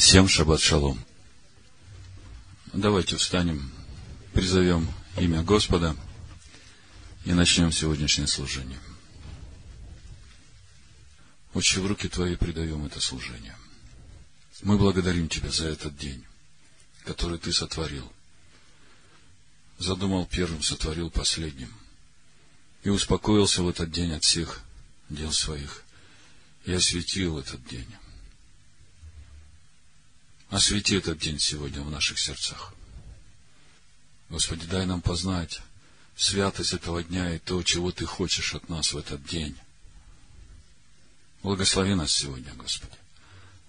Всем шаббат шалом. Давайте встанем, призовем имя Господа и начнем сегодняшнее служение. Отче, в руки Твои предаем это служение. Мы благодарим Тебя за этот день, который Ты сотворил. Задумал первым, сотворил последним. И успокоился в этот день от всех дел своих. И осветил этот день Освети этот день сегодня в наших сердцах. Господи, дай нам познать святость этого дня и то, чего Ты хочешь от нас в этот день. Благослови нас сегодня, Господи.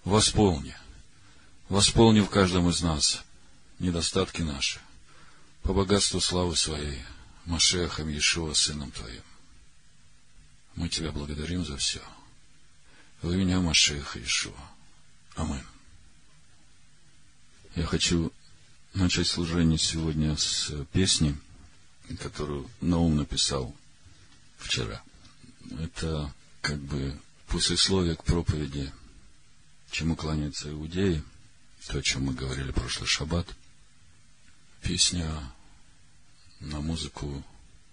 Восполни. Восполни в каждом из нас недостатки наши по богатству славы Своей, Машехом Иешуа, Сыном Твоим. Мы Тебя благодарим за все. В имя Машеха Иешуа. Аминь. Я хочу начать служение сегодня с песни, которую Наум написал вчера. Это как бы послесловие к проповеди, чему кланяются иудеи, то, о чем мы говорили прошлый шаббат. Песня на музыку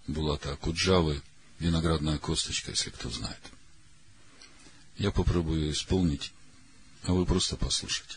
Булата Акуджавы «Виноградная косточка», если кто знает. Я попробую ее исполнить, а вы просто послушайте.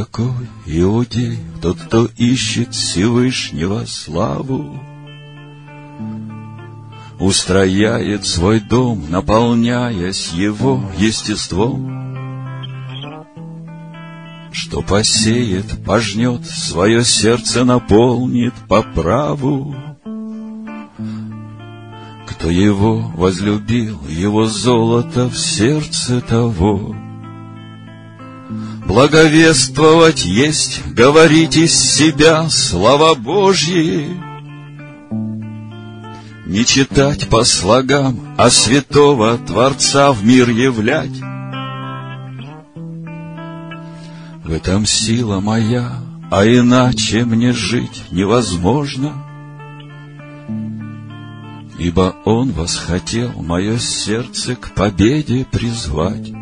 такой иудей, тот, кто ищет Всевышнего славу, устрояет свой дом, наполняясь его естеством, что посеет, пожнет, свое сердце наполнит по праву. Кто его возлюбил, его золото в сердце того. Благовествовать есть, говорить из себя слова Божьи. Не читать по слогам, а святого Творца в мир являть. В этом сила моя, а иначе мне жить невозможно — Ибо Он восхотел мое сердце к победе призвать.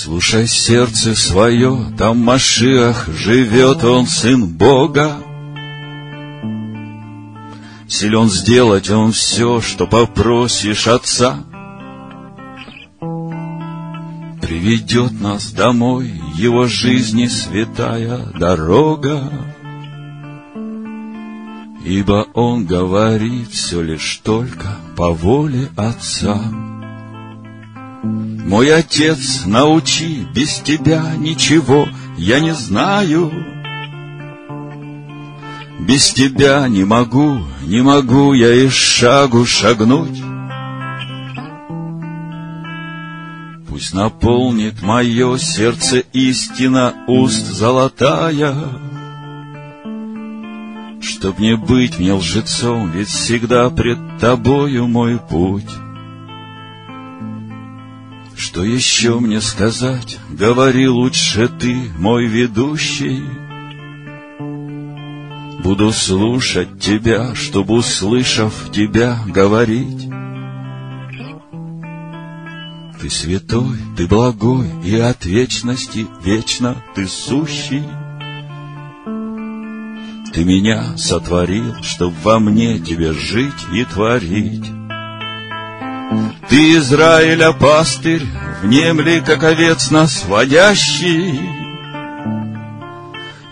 Слушай сердце свое, там Машиах живет Он, Сын Бога. Силен сделать Он все, что попросишь Отца. Приведет нас домой Его жизни святая дорога. Ибо Он говорит все лишь только по воле Отца. Мой Отец, научи, без Тебя ничего я не знаю. Без Тебя не могу, не могу я и шагу шагнуть. Пусть наполнит мое сердце истина уст золотая, Чтоб не быть мне лжецом, ведь всегда пред тобою мой путь. Что еще мне сказать? Говори лучше ты, мой ведущий. Буду слушать тебя, чтобы, услышав тебя, говорить. Ты святой, ты благой, и от вечности вечно ты сущий. Ты меня сотворил, чтоб во мне тебе жить и творить. Ты, Израиля, пастырь, внемли, как овец нас водящий.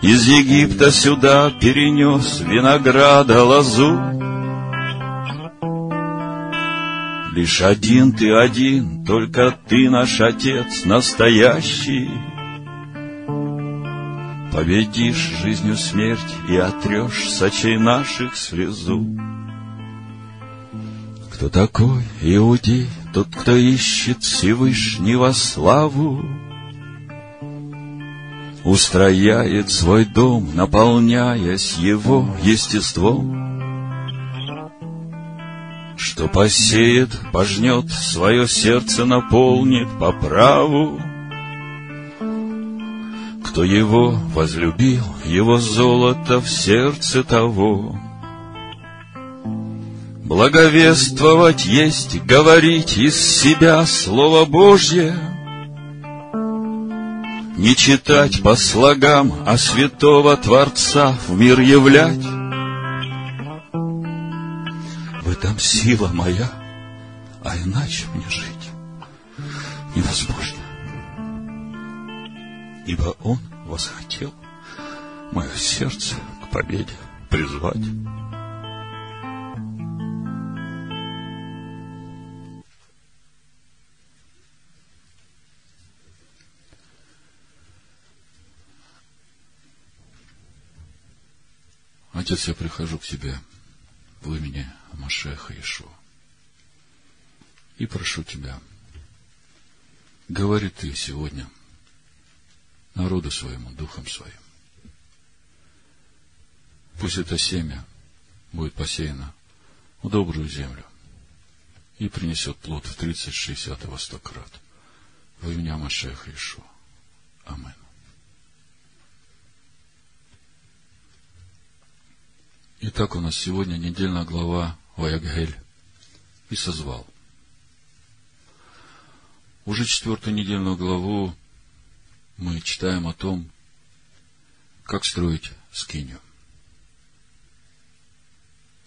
Из Египта сюда перенес винограда лозу. Лишь один ты один, только ты наш Отец настоящий. Победишь жизнью смерть и отрешь с очей наших слезу. Кто такой иудей, тот, кто ищет Всевышнего славу? Устрояет свой дом, наполняясь его естеством. Что посеет, пожнет, свое сердце наполнит по праву. Кто его возлюбил, его золото в сердце того. Благовествовать есть, говорить из себя Слово Божье. Не читать по слогам, а святого Творца в мир являть. В этом сила моя, а иначе мне жить невозможно. Ибо Он восхотел мое сердце к победе призвать. Отец, я прихожу к Тебе в имени Машеха Ишуа. И прошу Тебя, говори Ты сегодня народу своему, духом своим. Пусть это семя будет посеяно в добрую землю и принесет плод в 30, 60 и во 100 крат. Во имя Машеха Ишуа. Аминь. Итак, у нас сегодня недельная глава Ваягель и созвал. Уже четвертую недельную главу мы читаем о том, как строить скинию.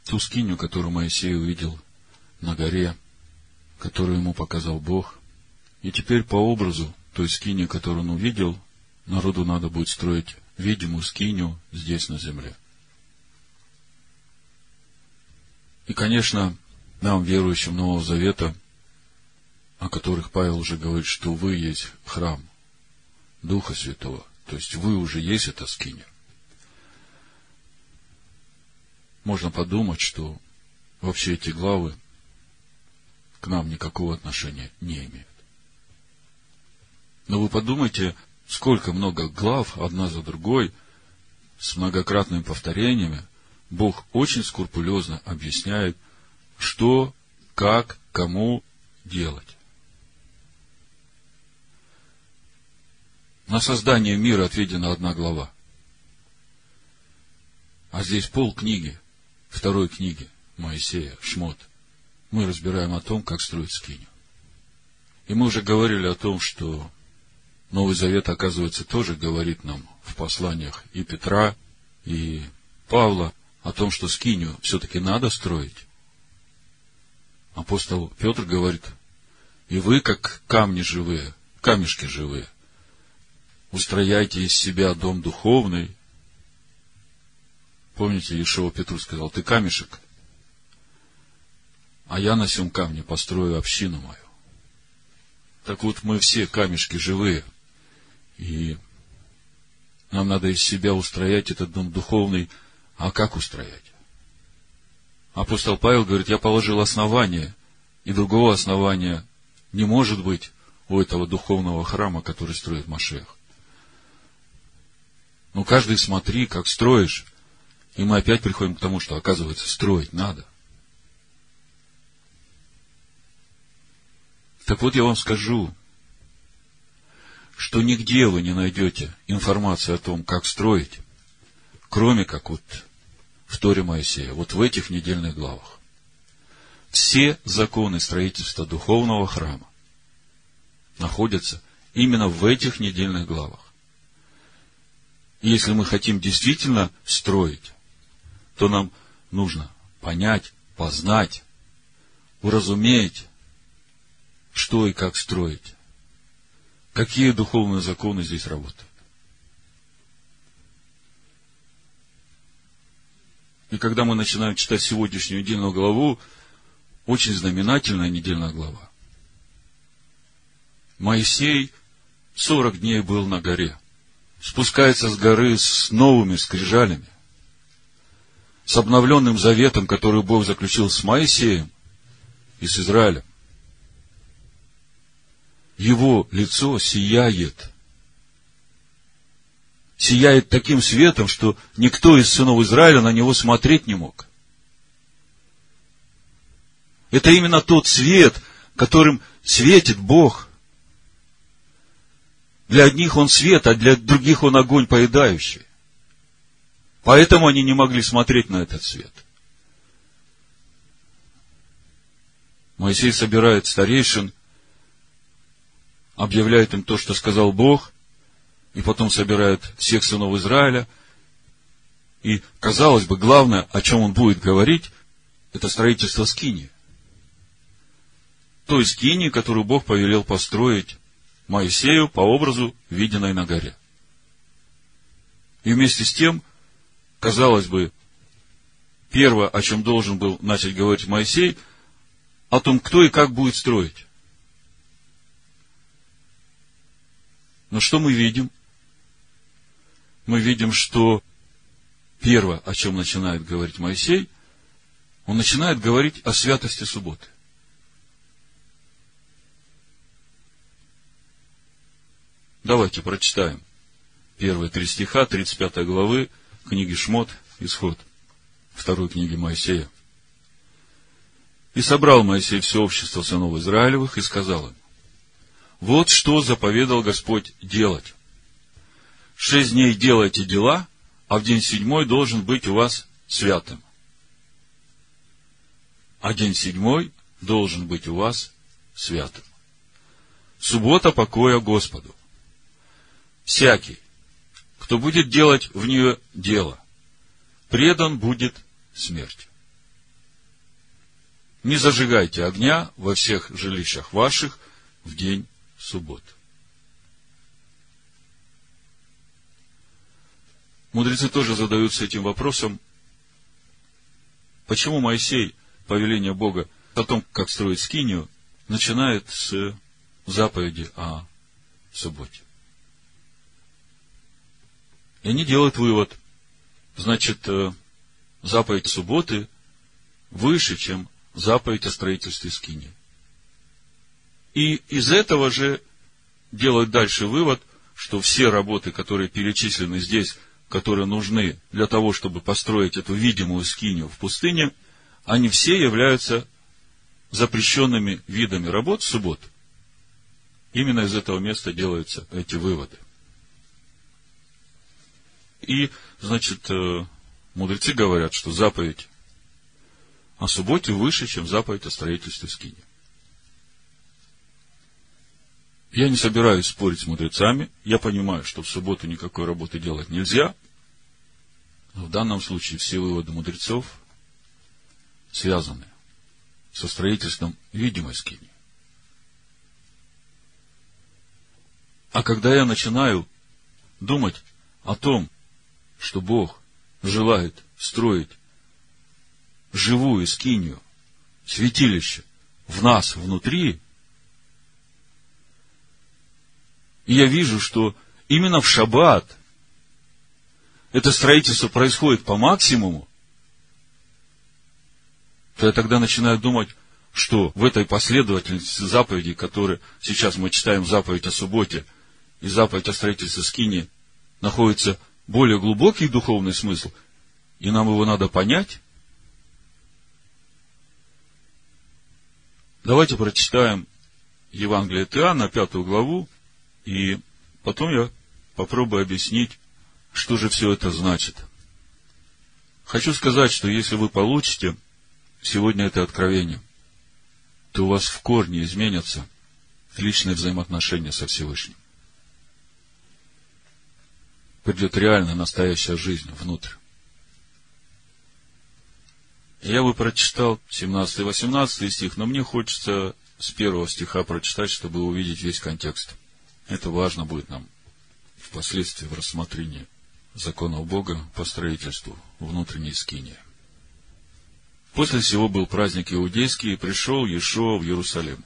Ту скинию, которую Моисей увидел на горе, которую ему показал Бог. И теперь по образу той скинии, которую он увидел, народу надо будет строить видимую скинию здесь на земле. И, конечно, нам, верующим Нового Завета, о которых Павел уже говорит, что вы есть храм Духа Святого, то есть вы уже есть эта скиня. Можно подумать, что вообще эти главы к нам никакого отношения не имеют. Но вы подумайте, сколько много глав, одна за другой, с многократными повторениями, Бог очень скрупулезно объясняет, что, как, кому делать. На создание мира отведена одна глава. А здесь пол книги, второй книги Моисея, Шмот. Мы разбираем о том, как строить скиню. И мы уже говорили о том, что Новый Завет, оказывается, тоже говорит нам в посланиях и Петра, и Павла о том, что скинию все-таки надо строить, апостол Петр говорит, и вы, как камни живые, камешки живые, устрояйте из себя дом духовный. Помните, Ишева Петру сказал, ты камешек, а я на всем камне построю общину мою. Так вот, мы все камешки живые, и нам надо из себя устроять этот дом духовный, а как устроять? Апостол Павел говорит, я положил основание, и другого основания не может быть у этого духовного храма, который строит Машех. Но каждый смотри, как строишь. И мы опять приходим к тому, что, оказывается, строить надо. Так вот я вам скажу, что нигде вы не найдете информации о том, как строить, кроме как вот в Торе Моисея, вот в этих недельных главах. Все законы строительства духовного храма находятся именно в этих недельных главах. Если мы хотим действительно строить, то нам нужно понять, познать, уразуметь, что и как строить, какие духовные законы здесь работают. И когда мы начинаем читать сегодняшнюю недельную главу, очень знаменательная недельная глава. Моисей 40 дней был на горе. Спускается с горы с новыми скрижалями, с обновленным заветом, который Бог заключил с Моисеем, и с Израилем. Его лицо сияет. Сияет таким светом, что никто из сынов Израиля на него смотреть не мог. Это именно тот свет, которым светит Бог. Для одних он свет, а для других он огонь поедающий. Поэтому они не могли смотреть на этот свет. Моисей собирает старейшин, объявляет им то, что сказал Бог, и потом собирает всех сынов Израиля. И, казалось бы, главное, о чем он будет говорить, это строительство скини. Той скини, которую Бог повелел построить Моисею по образу, виденной на горе. И вместе с тем, казалось бы, первое, о чем должен был начать говорить Моисей – о том, кто и как будет строить. Но что мы видим? Мы видим, что первое, о чем начинает говорить Моисей, он начинает говорить о святости субботы. Давайте прочитаем первые три стиха 35 главы книги Шмот, Исход, второй книги Моисея. И собрал Моисей все общество сынов Израилевых и сказал им, вот что заповедал Господь делать. Шесть дней делайте дела, а в день седьмой должен быть у вас святым. А день седьмой должен быть у вас святым. Суббота покоя Господу. Всякий, кто будет делать в нее дело, предан будет смерти. Не зажигайте огня во всех жилищах ваших в день суббот. Мудрецы тоже задаются этим вопросом, почему Моисей, повеление Бога о том, как строить скинию, начинает с заповеди о субботе. И они делают вывод, значит, э, заповедь субботы выше, чем заповедь о строительстве скини. И из этого же делают дальше вывод, что все работы, которые перечислены здесь, которые нужны для того, чтобы построить эту видимую скинию в пустыне, они все являются запрещенными видами работ в субботу. Именно из этого места делаются эти выводы. И, значит, э, мудрецы говорят, что заповедь о субботе выше, чем заповедь о строительстве скини. Я не собираюсь спорить с мудрецами. Я понимаю, что в субботу никакой работы делать нельзя. Но в данном случае все выводы мудрецов связаны со строительством видимой скини. А когда я начинаю думать о том, что Бог желает строить живую скинию, святилище в нас внутри, и я вижу, что именно в шаббат это строительство происходит по максимуму, то я тогда начинаю думать, что в этой последовательности заповедей, которые сейчас мы читаем заповедь о субботе и заповедь о строительстве скини, находится более глубокий духовный смысл, и нам его надо понять, Давайте прочитаем Евангелие Иоанна, пятую главу, и потом я попробую объяснить, что же все это значит. Хочу сказать, что если вы получите сегодня это откровение, то у вас в корне изменятся личные взаимоотношения со Всевышним. Придет реальная настоящая жизнь внутрь. Я бы прочитал 17 и 18 стих, но мне хочется с первого стиха прочитать, чтобы увидеть весь контекст. Это важно будет нам впоследствии в рассмотрении законов Бога по строительству внутренней скинии. После всего был праздник иудейский, и пришел Ешо в Иерусалим.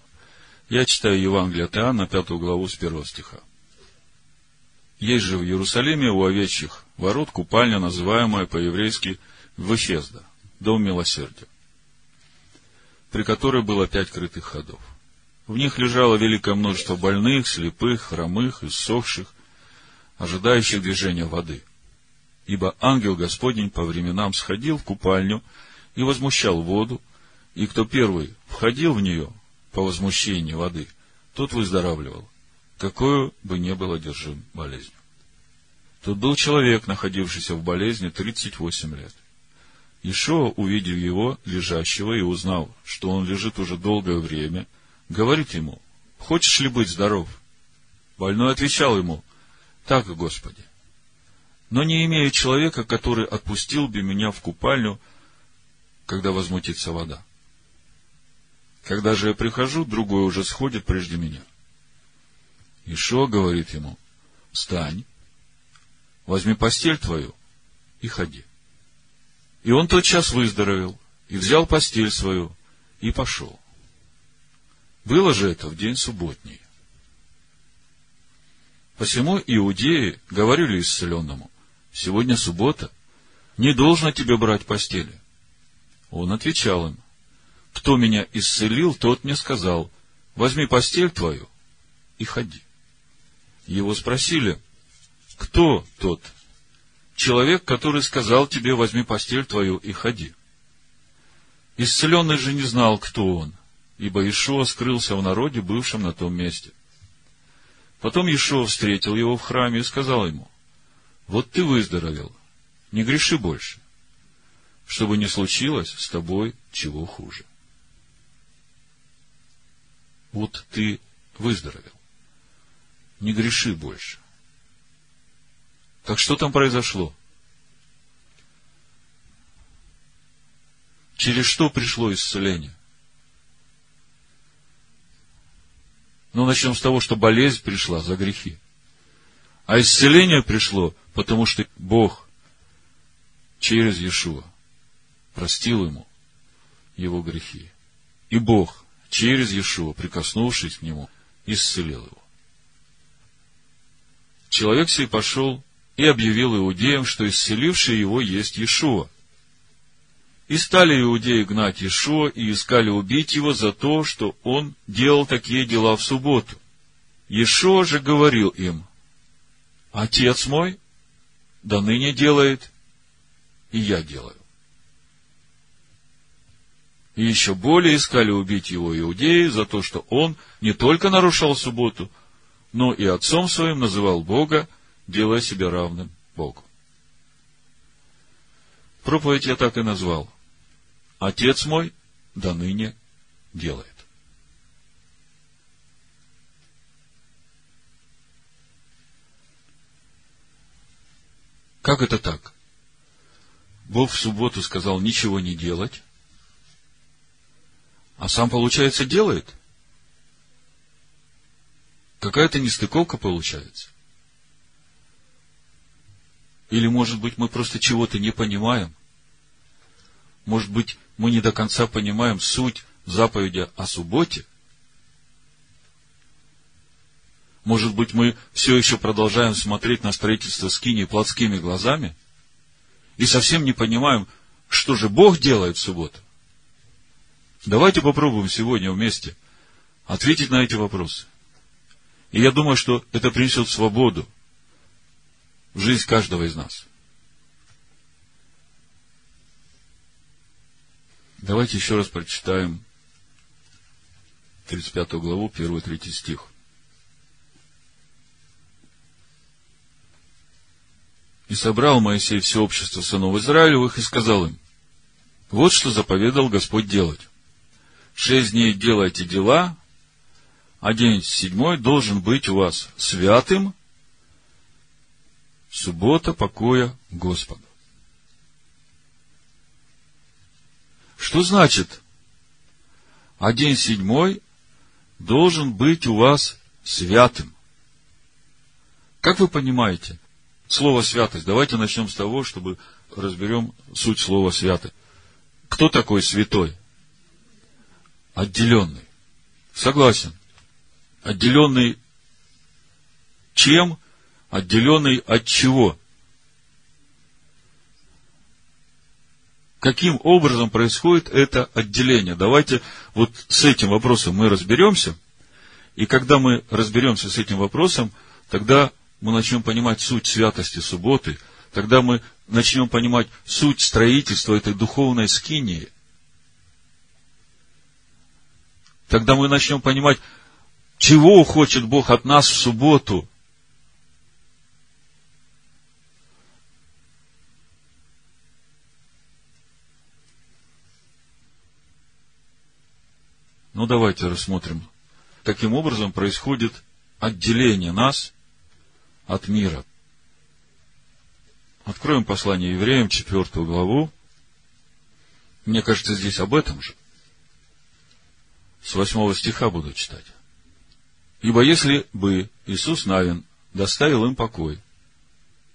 Я читаю Евангелие от Иоанна, пятую главу с первого стиха. Есть же в Иерусалиме у овечьих ворот купальня, называемая по-еврейски Вефезда, дом милосердия. при которой было пять крытых ходов. В них лежало великое множество больных, слепых, хромых, иссохших, ожидающих движения воды. Ибо ангел Господень по временам сходил в купальню и возмущал воду, и кто первый входил в нее по возмущению воды, тот выздоравливал, какую бы ни был одержим болезнью. Тут был человек, находившийся в болезни 38 лет. Ишуа, увидев его, лежащего, и узнал, что он лежит уже долгое время, говорит ему, «Хочешь ли быть здоров?» Больной отвечал ему, «Так, Господи, но не имею человека, который отпустил бы меня в купальню, когда возмутится вода. Когда же я прихожу, другой уже сходит прежде меня. Ишо говорит ему, встань, возьми постель твою и ходи. И он тотчас выздоровел, и взял постель свою, и пошел. Было же это в день субботний. Посему иудеи говорили исцеленному, сегодня суббота, не должно тебе брать постели. Он отвечал им, кто меня исцелил, тот мне сказал, возьми постель твою и ходи. Его спросили, кто тот? Человек, который сказал тебе, возьми постель твою и ходи. Исцеленный же не знал, кто он, ибо Ишуа скрылся в народе, бывшем на том месте. Потом Ишуа встретил его в храме и сказал ему, вот ты выздоровел, не греши больше, чтобы не случилось с тобой чего хуже. Вот ты выздоровел. Не греши больше. Так что там произошло? Через что пришло исцеление? Ну, начнем с того, что болезнь пришла за грехи. А исцеление пришло, потому что Бог через Иешуа простил ему его грехи. И Бог через Иешуа, прикоснувшись к нему, исцелил его. Человек сей пошел и объявил иудеям, что исцеливший его есть Иешуа. И стали иудеи гнать Иешуа и искали убить его за то, что он делал такие дела в субботу. Иешуа же говорил им, Отец мой до ныне делает, и я делаю. И еще более искали убить его иудеи за то, что он не только нарушал субботу, но и отцом своим называл Бога, делая себя равным Богу. Проповедь я так и назвал. Отец мой до ныне делает. Как это так? Бог в субботу сказал ничего не делать, а сам, получается, делает. Какая-то нестыковка получается. Или, может быть, мы просто чего-то не понимаем. Может быть, мы не до конца понимаем суть заповеди о субботе. Может быть, мы все еще продолжаем смотреть на строительство скини плотскими глазами и совсем не понимаем, что же Бог делает в субботу. Давайте попробуем сегодня вместе ответить на эти вопросы. И я думаю, что это принесет свободу в жизнь каждого из нас. Давайте еще раз прочитаем 35 главу, 1-3 стих. И собрал Моисей все общество сынов Израилевых и сказал им, вот что заповедал Господь делать. Шесть дней делайте дела, а день седьмой должен быть у вас святым, суббота покоя Господа. Что значит, а день седьмой должен быть у вас святым? Как вы понимаете, слово святость? Давайте начнем с того, чтобы разберем суть слова святый. Кто такой святой? Отделенный. Согласен. Отделенный чем? Отделенный от чего? Каким образом происходит это отделение? Давайте вот с этим вопросом мы разберемся. И когда мы разберемся с этим вопросом, тогда мы начнем понимать суть святости субботы, тогда мы начнем понимать суть строительства этой духовной скинии. Тогда мы начнем понимать, чего хочет Бог от нас в субботу – Ну, давайте рассмотрим. Таким образом происходит отделение нас от мира. Откроем послание евреям, четвертую главу. Мне кажется, здесь об этом же. С восьмого стиха буду читать. Ибо если бы Иисус Навин доставил им покой,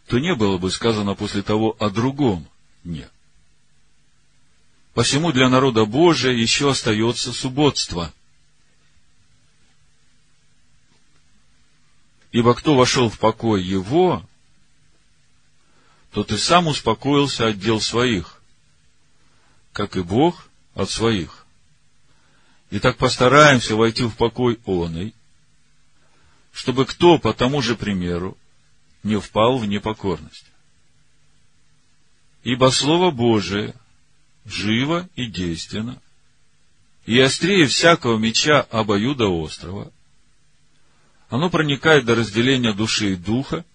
то не было бы сказано после того о другом «не». Посему для народа Божия еще остается субботство. Ибо кто вошел в покой его, тот и сам успокоился от дел своих, как и Бог от своих. Итак, постараемся войти в покой оный, чтобы кто по тому же примеру не впал в непокорность. Ибо Слово Божие – живо и действенно, и острее всякого меча обоюда острова. Оно проникает до разделения души и духа,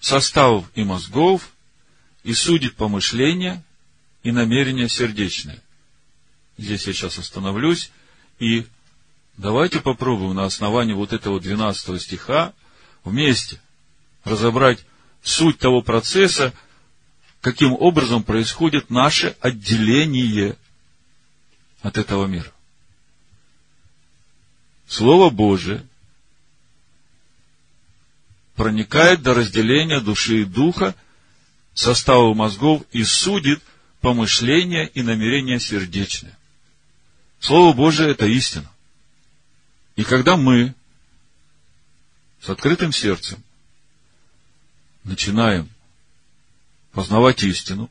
составов и мозгов, и судит помышления и намерения сердечные. Здесь я сейчас остановлюсь, и давайте попробуем на основании вот этого 12 стиха вместе разобрать суть того процесса, каким образом происходит наше отделение от этого мира. Слово Божие проникает до разделения души и духа, состава мозгов и судит помышления и намерения сердечные. Слово Божие – это истина. И когда мы с открытым сердцем начинаем познавать истину,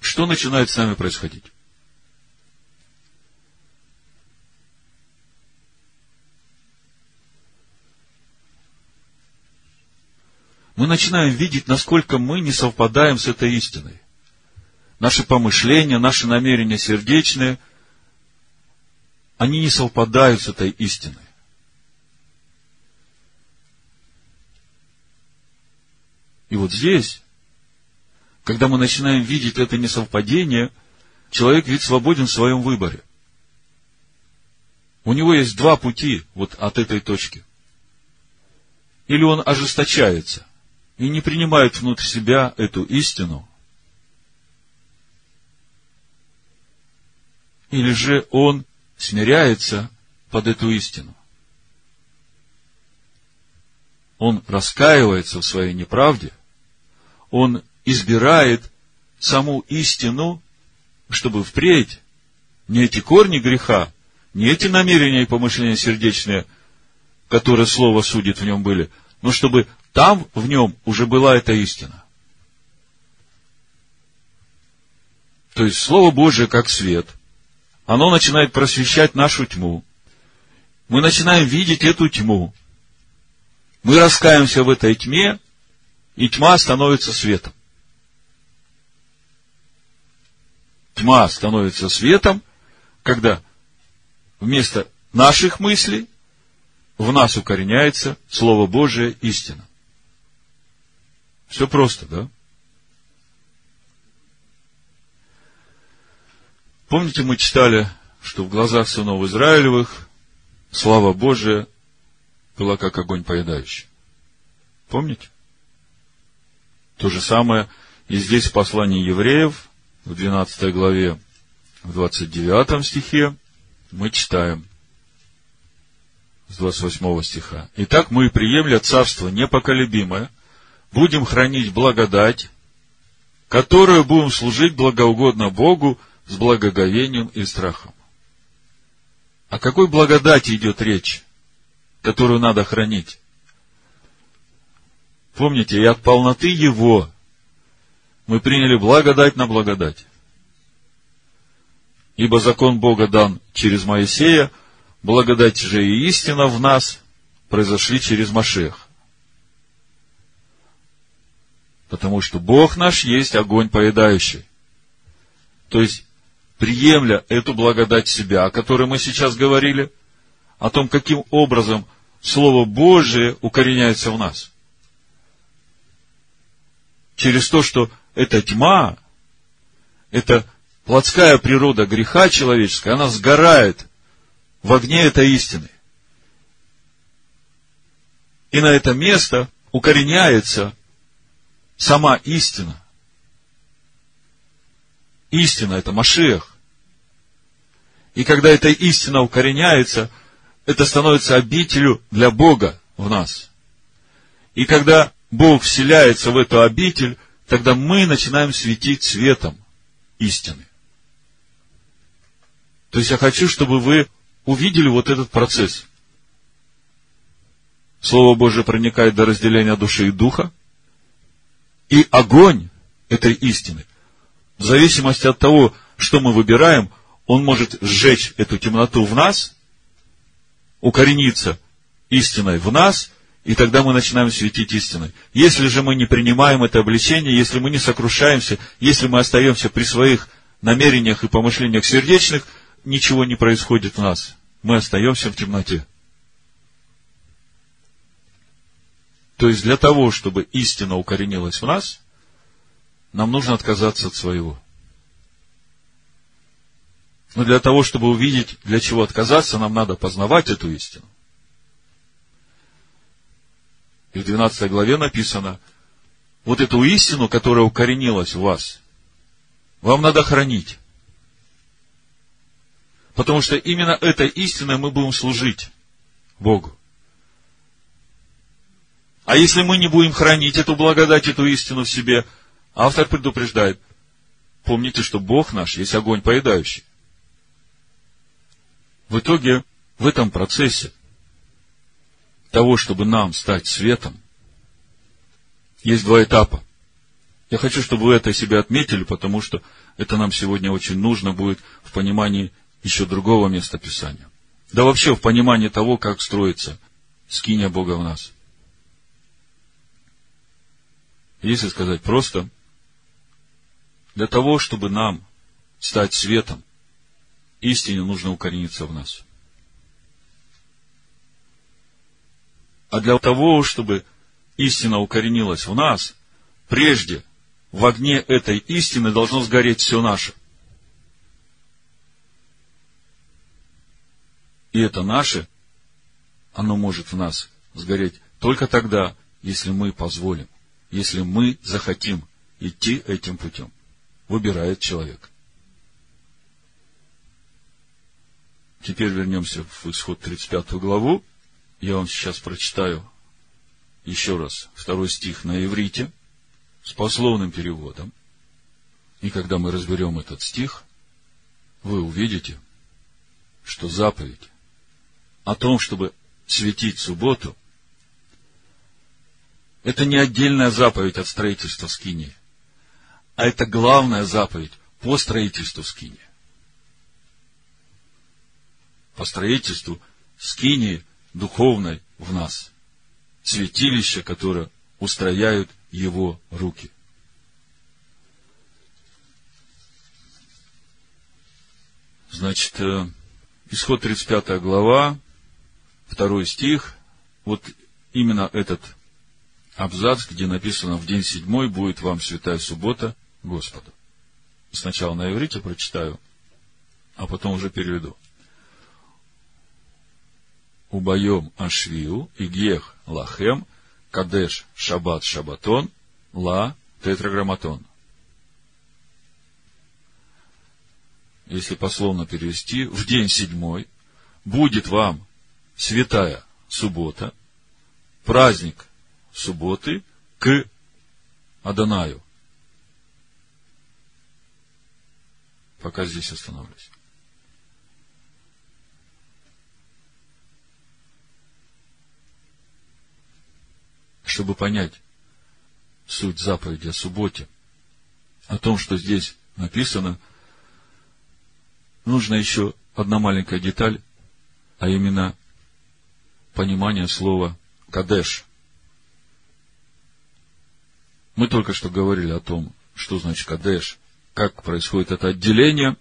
что начинает с нами происходить? Мы начинаем видеть, насколько мы не совпадаем с этой истиной. Наши помышления, наши намерения сердечные, они не совпадают с этой истиной. И вот здесь, когда мы начинаем видеть это несовпадение, человек ведь свободен в своем выборе. У него есть два пути вот от этой точки. Или он ожесточается и не принимает внутрь себя эту истину, или же он смиряется под эту истину. Он раскаивается в своей неправде – он избирает саму истину, чтобы впредь не эти корни греха, не эти намерения и помышления сердечные, которые слово судит в нем были, но чтобы там в нем уже была эта истина. То есть Слово Божие как свет, оно начинает просвещать нашу тьму. Мы начинаем видеть эту тьму. Мы раскаемся в этой тьме, и тьма становится светом. Тьма становится светом, когда вместо наших мыслей в нас укореняется Слово Божие истина. Все просто, да? Помните, мы читали, что в глазах сынов Израилевых слава Божия была как огонь поедающий. Помните? То же самое и здесь в послании евреев, в 12 главе, в 29 стихе, мы читаем с 28 стиха. Итак, мы, приемля царство непоколебимое, будем хранить благодать, которую будем служить благоугодно Богу с благоговением и страхом. О какой благодати идет речь, которую надо хранить? Помните, и от полноты Его мы приняли благодать на благодать. Ибо закон Бога дан через Моисея, благодать же и истина в нас произошли через Машех. Потому что Бог наш есть огонь поедающий. То есть, приемля эту благодать себя, о которой мы сейчас говорили, о том, каким образом Слово Божие укореняется в нас. Через то, что эта тьма, эта плотская природа греха человеческая, она сгорает в огне этой истины. И на это место укореняется сама истина. Истина – это Машех. И когда эта истина укореняется, это становится обителю для Бога в нас. И когда Бог вселяется в эту обитель, тогда мы начинаем светить светом истины. То есть я хочу, чтобы вы увидели вот этот процесс. Слово Божие проникает до разделения души и духа, и огонь этой истины, в зависимости от того, что мы выбираем, он может сжечь эту темноту в нас, укорениться истиной в нас, и тогда мы начинаем светить истиной. Если же мы не принимаем это обличение, если мы не сокрушаемся, если мы остаемся при своих намерениях и помышлениях сердечных, ничего не происходит в нас. Мы остаемся в темноте. То есть для того, чтобы истина укоренилась в нас, нам нужно отказаться от своего. Но для того, чтобы увидеть, для чего отказаться, нам надо познавать эту истину. И в 12 главе написано, вот эту истину, которая укоренилась в вас, вам надо хранить. Потому что именно этой истиной мы будем служить Богу. А если мы не будем хранить эту благодать, эту истину в себе, автор предупреждает, помните, что Бог наш есть огонь поедающий. В итоге, в этом процессе того, чтобы нам стать светом, есть два этапа. Я хочу, чтобы вы это себе отметили, потому что это нам сегодня очень нужно будет в понимании еще другого места Писания. Да вообще в понимании того, как строится скиния Бога в нас. Если сказать просто, для того, чтобы нам стать светом, истине нужно укорениться в нас. А для того, чтобы истина укоренилась в нас, прежде в огне этой истины должно сгореть все наше. И это наше, оно может в нас сгореть только тогда, если мы позволим если мы захотим идти этим путем. Выбирает человек. Теперь вернемся в исход 35 главу. Я вам сейчас прочитаю еще раз второй стих на иврите с пословным переводом. И когда мы разберем этот стих, вы увидите, что заповедь о том, чтобы светить субботу, это не отдельная заповедь от строительства скинии, а это главная заповедь по строительству скинии. По строительству скинии духовной в нас. Святилище, которое устрояют его руки. Значит, э, исход 35 глава, второй стих, вот именно этот абзац, где написано «В день седьмой будет вам святая суббота Господа». Сначала на иврите прочитаю, а потом уже переведу. Убоем Ашвию, Игех Лахем, Кадеш Шабат Шабатон, Ла Тетраграмматон. Если пословно перевести, в день седьмой будет вам святая суббота, праздник субботы к Адонаю. Пока здесь остановлюсь. Чтобы понять суть заповеди о субботе, о том, что здесь написано, нужна еще одна маленькая деталь, а именно понимание слова «кадеш». Мы только что говорили о том, что значит «кадеш», как происходит это отделение,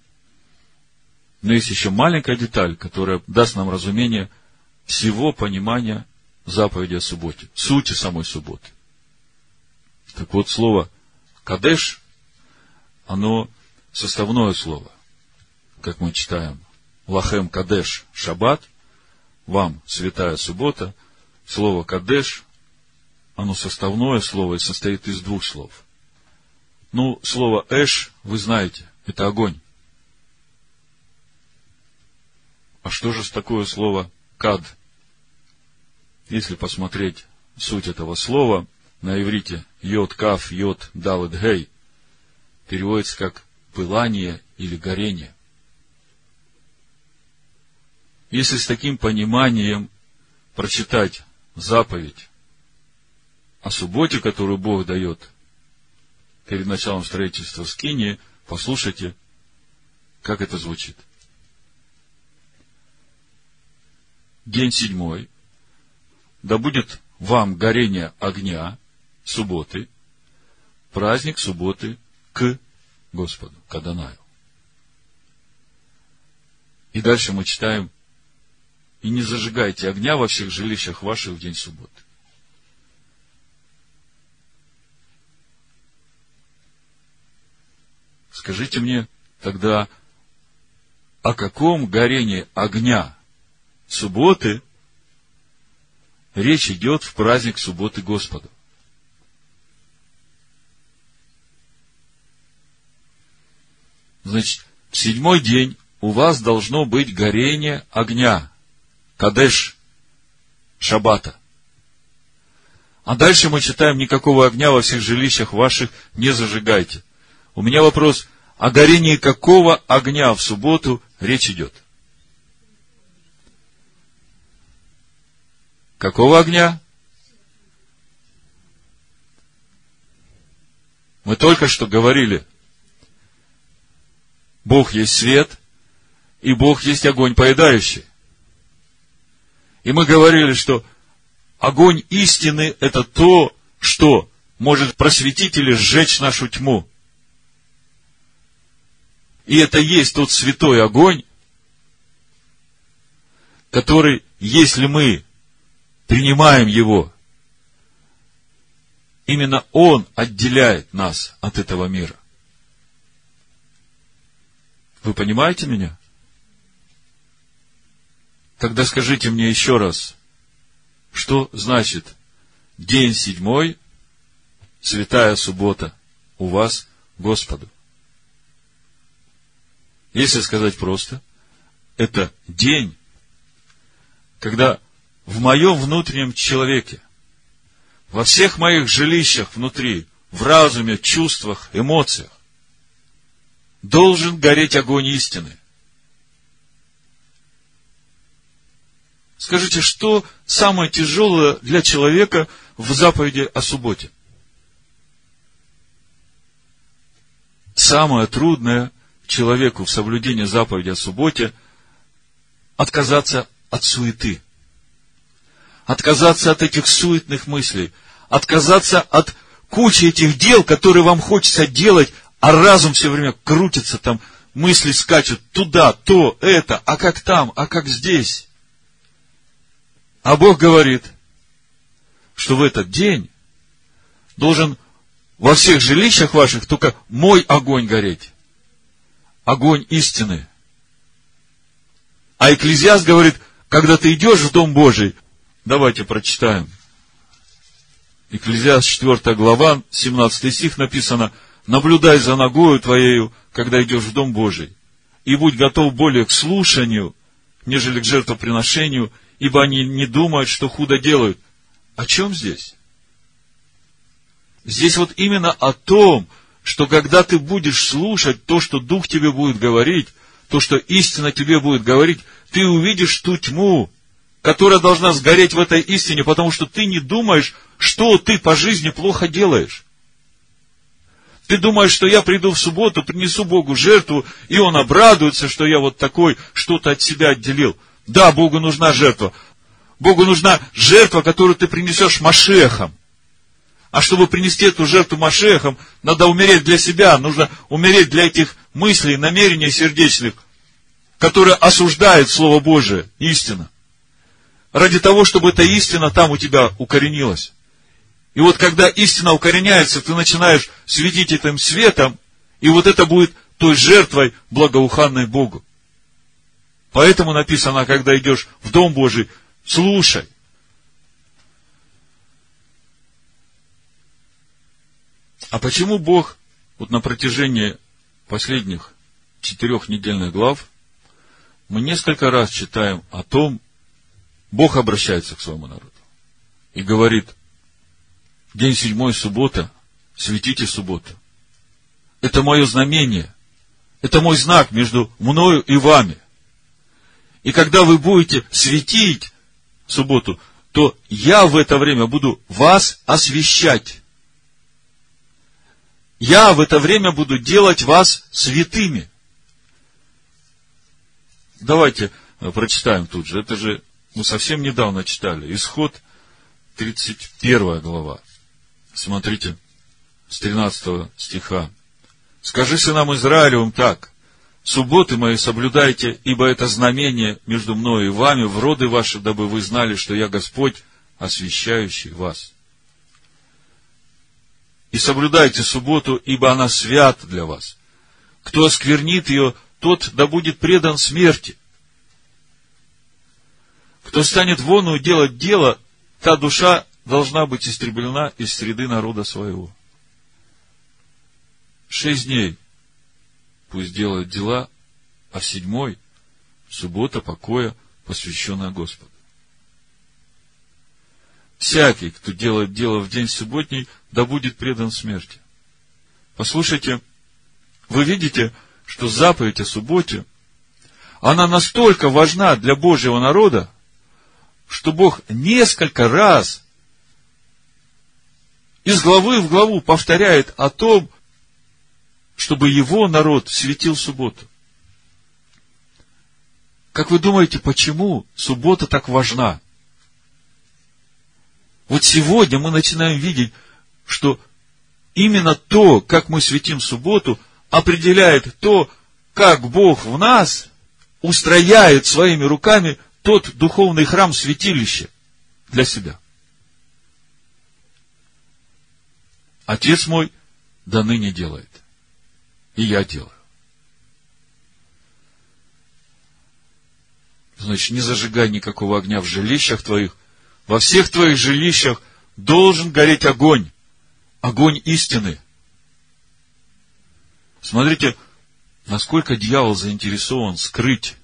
но есть еще маленькая деталь, которая даст нам разумение всего понимания заповеди о субботе, сути самой субботы. Так вот, слово «кадеш», оно составное слово, как мы читаем, «лахем кадеш шаббат», «вам святая суббота», слово «кадеш», оно составное слово и состоит из двух слов. Ну, слово «эш» вы знаете, это огонь. А что же такое слово «кад»? Если посмотреть суть этого слова, на иврите йод каф йод далет гей переводится как пылание или горение. Если с таким пониманием прочитать заповедь о субботе, которую Бог дает перед началом строительства скинии, послушайте, как это звучит. День седьмой. Да будет вам горение огня субботы, праздник субботы к Господу, к Адонаю. И дальше мы читаем, и не зажигайте огня во всех жилищах ваших в день субботы. Скажите мне тогда, о каком горении огня субботы речь идет в праздник субботы Господу? Значит, в седьмой день у вас должно быть горение огня. Кадеш Шабата. А дальше мы читаем, никакого огня во всех жилищах ваших не зажигайте. У меня вопрос, о горении какого огня в субботу речь идет? Какого огня? Мы только что говорили, Бог есть свет, и Бог есть огонь поедающий. И мы говорили, что огонь истины – это то, что может просветить или сжечь нашу тьму. И это есть тот святой огонь, который, если мы принимаем его, именно он отделяет нас от этого мира. Вы понимаете меня? Тогда скажите мне еще раз, что значит день седьмой, святая суббота у вас Господу? Если сказать просто, это день, когда в моем внутреннем человеке, во всех моих жилищах внутри, в разуме, чувствах, эмоциях, должен гореть огонь истины. Скажите, что самое тяжелое для человека в заповеди о субботе? Самое трудное человеку в соблюдении заповеди о субботе отказаться от суеты, отказаться от этих суетных мыслей, отказаться от кучи этих дел, которые вам хочется делать, а разум все время крутится там, мысли скачут туда, то, это, а как там, а как здесь. А Бог говорит, что в этот день должен во всех жилищах ваших только мой огонь гореть. Огонь истины. А Экклезиаст говорит, когда ты идешь в Дом Божий, давайте прочитаем. Экклезиаст 4 глава, 17 стих написано – наблюдай за ногою твоею, когда идешь в Дом Божий, и будь готов более к слушанию, нежели к жертвоприношению, ибо они не думают, что худо делают. О чем здесь? Здесь вот именно о том, что когда ты будешь слушать то, что Дух тебе будет говорить, то, что истина тебе будет говорить, ты увидишь ту тьму, которая должна сгореть в этой истине, потому что ты не думаешь, что ты по жизни плохо делаешь. Ты думаешь, что я приду в субботу, принесу Богу жертву, и Он обрадуется, что я вот такой что-то от себя отделил. Да, Богу нужна жертва. Богу нужна жертва, которую ты принесешь Машехом. А чтобы принести эту жертву Машехом, надо умереть для себя, нужно умереть для этих мыслей, намерений сердечных, которые осуждают Слово Божие, истина. Ради того, чтобы эта истина там у тебя укоренилась. И вот когда истина укореняется, ты начинаешь светить этим светом, и вот это будет той жертвой благоуханной Богу. Поэтому написано, когда идешь в Дом Божий, слушай. А почему Бог вот на протяжении последних четырех недельных глав мы несколько раз читаем о том, Бог обращается к своему народу и говорит – День седьмой, суббота. Светите субботу. Это мое знамение. Это мой знак между мною и вами. И когда вы будете светить субботу, то я в это время буду вас освещать. Я в это время буду делать вас святыми. Давайте э, прочитаем тут же. Это же мы совсем недавно читали. Исход 31 глава. Смотрите, с 13 стиха. «Скажи сынам Израилевым так, субботы мои соблюдайте, ибо это знамение между мною и вами, в роды ваши, дабы вы знали, что я Господь, освящающий вас. И соблюдайте субботу, ибо она свята для вас. Кто осквернит ее, тот да будет предан смерти. Кто станет вону делать дело, та душа должна быть истреблена из среды народа своего. Шесть дней пусть делают дела, а седьмой – суббота покоя, посвященная Господу. Всякий, кто делает дело в день субботний, да будет предан смерти. Послушайте, вы видите, что заповедь о субботе, она настолько важна для Божьего народа, что Бог несколько раз из главы в главу повторяет о том, чтобы его народ светил субботу. Как вы думаете, почему суббота так важна? Вот сегодня мы начинаем видеть, что именно то, как мы светим субботу, определяет то, как Бог в нас устрояет своими руками тот духовный храм святилища для себя. Отец мой до ныне делает. И я делаю. Значит, не зажигай никакого огня в жилищах твоих. Во всех твоих жилищах должен гореть огонь. Огонь истины. Смотрите, насколько дьявол заинтересован скрыть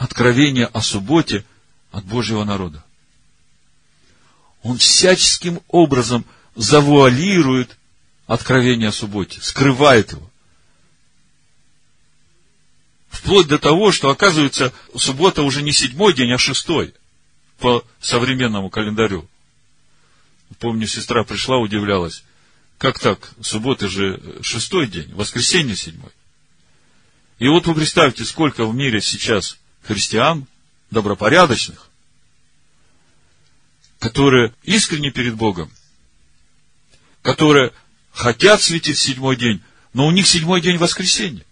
откровение о субботе от Божьего народа. Он всяческим образом – завуалирует откровение о субботе, скрывает его. Вплоть до того, что, оказывается, суббота уже не седьмой день, а шестой по современному календарю. Помню, сестра пришла, удивлялась. Как так? Суббота же шестой день, воскресенье седьмой. И вот вы представьте, сколько в мире сейчас христиан, добропорядочных, которые искренне перед Богом которые хотят светить седьмой день, но у них седьмой день воскресенья.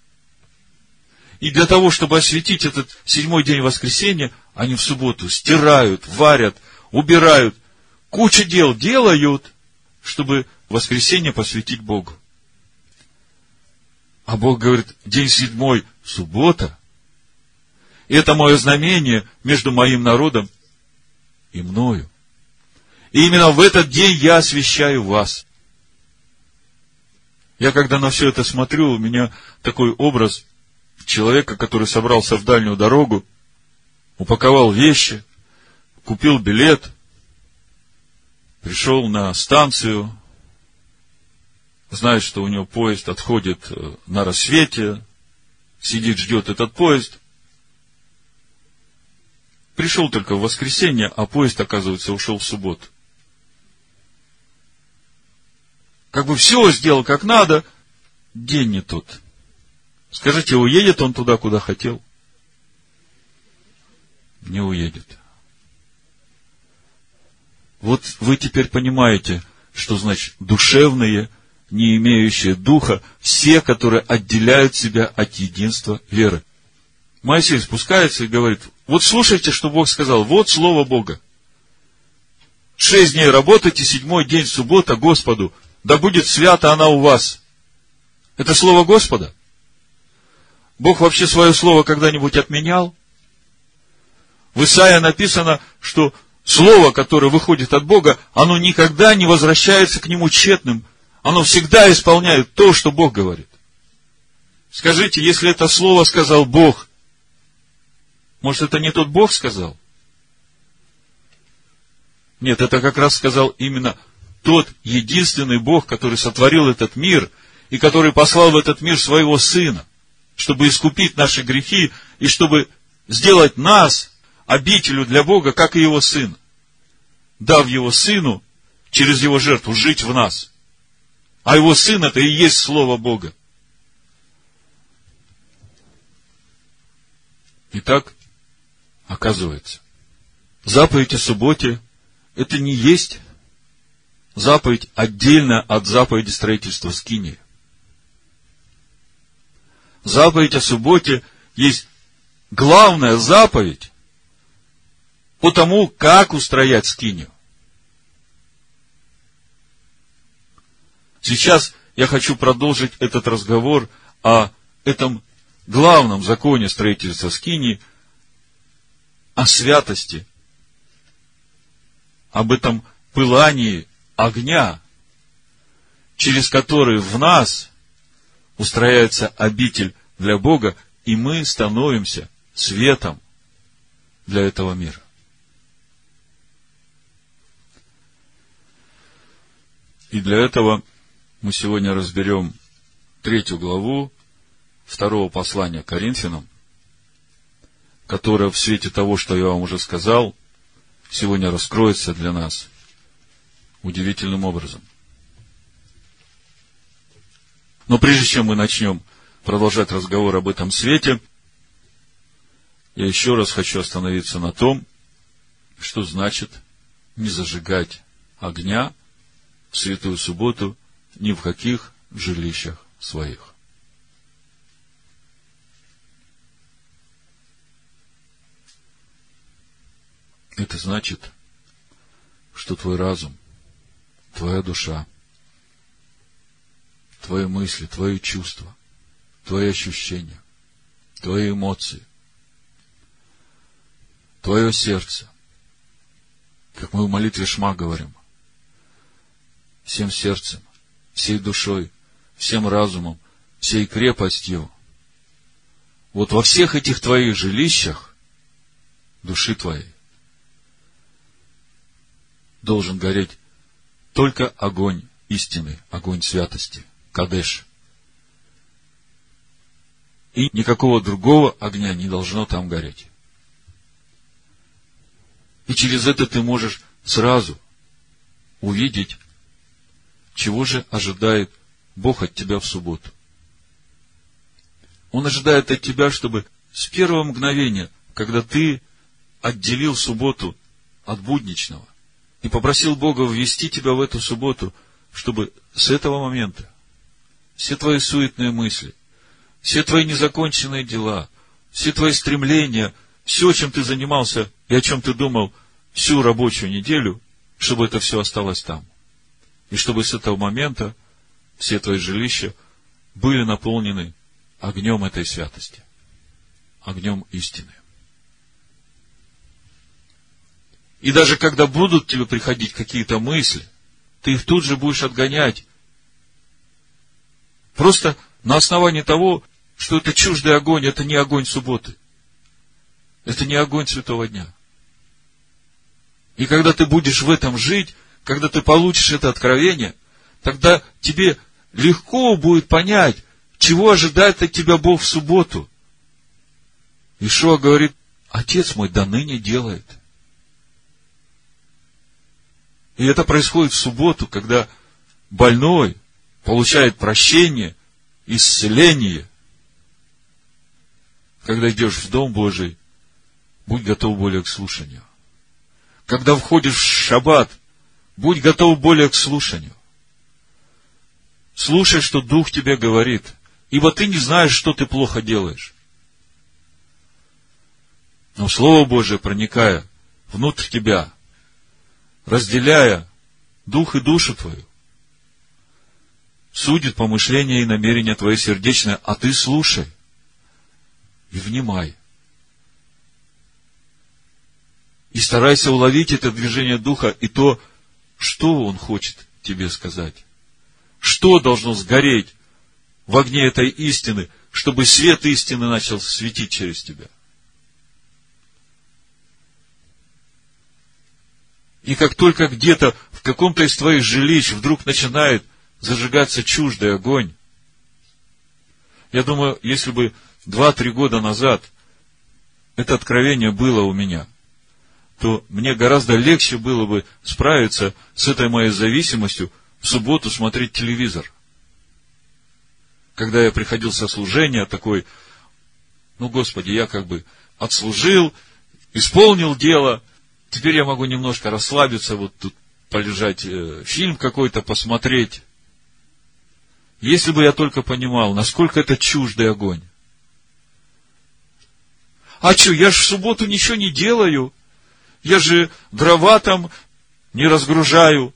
И для того, чтобы осветить этот седьмой день воскресенья, они в субботу стирают, варят, убирают, кучу дел делают, чтобы воскресенье посвятить Богу. А Бог говорит, день седьмой, суббота. И это мое знамение между моим народом и мною. И именно в этот день я освящаю вас. Я когда на все это смотрю, у меня такой образ человека, который собрался в дальнюю дорогу, упаковал вещи, купил билет, пришел на станцию, знает, что у него поезд отходит э, на рассвете, сидит, ждет этот поезд. Пришел только в воскресенье, а поезд, оказывается, ушел в субботу. как бы все сделал как надо, день не тот. Скажите, уедет он туда, куда хотел? Не уедет. Вот вы теперь понимаете, что значит душевные, не имеющие духа, все, которые отделяют себя от единства веры. Моисей спускается и говорит, вот слушайте, что Бог сказал, вот Слово Бога. Шесть дней работайте, седьмой день суббота Господу, да будет свята она у вас. Это Слово Господа? Бог вообще свое Слово когда-нибудь отменял? В Исаия написано, что Слово, которое выходит от Бога, оно никогда не возвращается к Нему тщетным. Оно всегда исполняет то, что Бог говорит. Скажите, если это Слово сказал Бог, может, это не тот Бог сказал? Нет, это как раз сказал именно тот единственный Бог, который сотворил этот мир и который послал в этот мир своего Сына, чтобы искупить наши грехи и чтобы сделать нас обителю для Бога, как и Его Сын, дав Его Сыну через Его жертву жить в нас. А Его Сын это и есть Слово Бога. Итак, оказывается, заповедь о субботе это не есть заповедь отдельно от заповеди строительства скинии. Заповедь о субботе есть главная заповедь по тому, как устроять скинию. Сейчас я хочу продолжить этот разговор о этом главном законе строительства скинии, о святости об этом пылании огня, через который в нас устрояется обитель для Бога, и мы становимся светом для этого мира. И для этого мы сегодня разберем третью главу второго послания Коринфянам, которая в свете того, что я вам уже сказал – сегодня раскроется для нас удивительным образом. Но прежде чем мы начнем продолжать разговор об этом свете, я еще раз хочу остановиться на том, что значит не зажигать огня в святую субботу ни в каких жилищах своих. Это значит, что твой разум, твоя душа, твои мысли, твои чувства, твои ощущения, твои эмоции, твое сердце, как мы в молитве Шма говорим, всем сердцем, всей душой, всем разумом, всей крепостью. Вот во всех этих твоих жилищах души твоей должен гореть только огонь истины, огонь святости, Кадеш. И никакого другого огня не должно там гореть. И через это ты можешь сразу увидеть, чего же ожидает Бог от тебя в субботу. Он ожидает от тебя, чтобы с первого мгновения, когда ты отделил субботу от будничного, и попросил Бога ввести тебя в эту субботу, чтобы с этого момента все твои суетные мысли, все твои незаконченные дела, все твои стремления, все, чем ты занимался и о чем ты думал всю рабочую неделю, чтобы это все осталось там. И чтобы с этого момента все твои жилища были наполнены огнем этой святости, огнем истины. И даже когда будут тебе приходить какие-то мысли, ты их тут же будешь отгонять. Просто на основании того, что это чуждый огонь, это не огонь субботы. Это не огонь святого дня. И когда ты будешь в этом жить, когда ты получишь это откровение, тогда тебе легко будет понять, чего ожидает от тебя Бог в субботу. Ишуа говорит, Отец мой до ныне делает. И это происходит в субботу, когда больной получает прощение исцеление. Когда идешь в Дом Божий, будь готов более к слушанию. Когда входишь в шаббат, будь готов более к слушанию. Слушай, что Дух тебе говорит, ибо ты не знаешь, что ты плохо делаешь. Но Слово Божие, проникая внутрь тебя, разделяя дух и душу твою, судит помышления и намерения твои сердечные, а ты слушай и внимай. И старайся уловить это движение духа и то, что он хочет тебе сказать. Что должно сгореть в огне этой истины, чтобы свет истины начал светить через тебя. И как только где-то в каком-то из твоих жилищ вдруг начинает зажигаться чуждый огонь, я думаю, если бы два-три года назад это откровение было у меня, то мне гораздо легче было бы справиться с этой моей зависимостью в субботу смотреть телевизор. Когда я приходил со служения такой, ну, Господи, я как бы отслужил, исполнил дело, теперь я могу немножко расслабиться, вот тут полежать, э, фильм какой-то посмотреть. Если бы я только понимал, насколько это чуждый огонь. А что, я же в субботу ничего не делаю. Я же дрова там не разгружаю.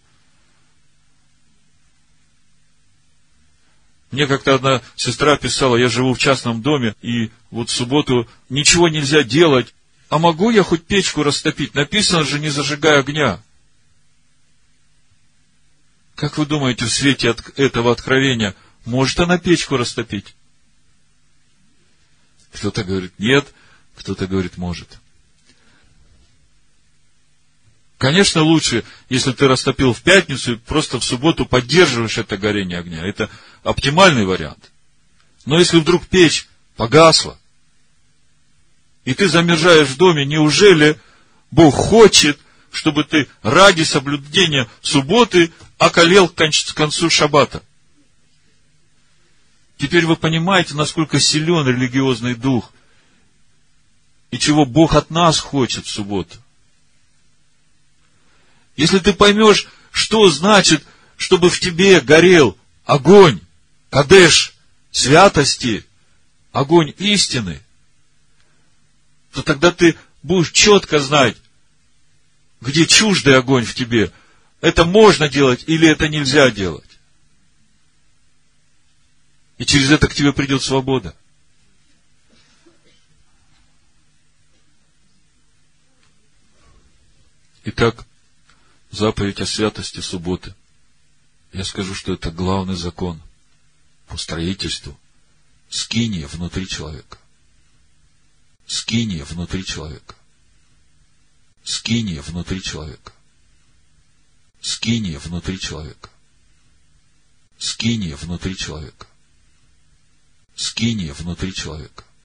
Мне как-то одна сестра писала, я живу в частном доме, и вот в субботу ничего нельзя делать. А могу я хоть печку растопить? Написано же, не зажигая огня. Как вы думаете, в свете от этого откровения, может она печку растопить? Кто-то говорит нет, кто-то говорит может. Конечно, лучше, если ты растопил в пятницу и просто в субботу поддерживаешь это горение огня. Это оптимальный вариант. Но если вдруг печь погасла, и ты замерзаешь в доме, неужели Бог хочет, чтобы ты ради соблюдения субботы околел к концу шаббата? Теперь вы понимаете, насколько силен религиозный дух и чего Бог от нас хочет в субботу. Если ты поймешь, что значит, чтобы в тебе горел огонь, кадеш, святости, огонь истины, то тогда ты будешь четко знать, где чуждый огонь в тебе. Это можно делать или это нельзя делать. И через это к тебе придет свобода. Итак, заповедь о святости субботы. Я скажу, что это главный закон по строительству скиния внутри человека. Скиния внутри человека. Скиния внутри человека. Скиния внутри человека. Скиния внутри человека. Скиния внутри человека.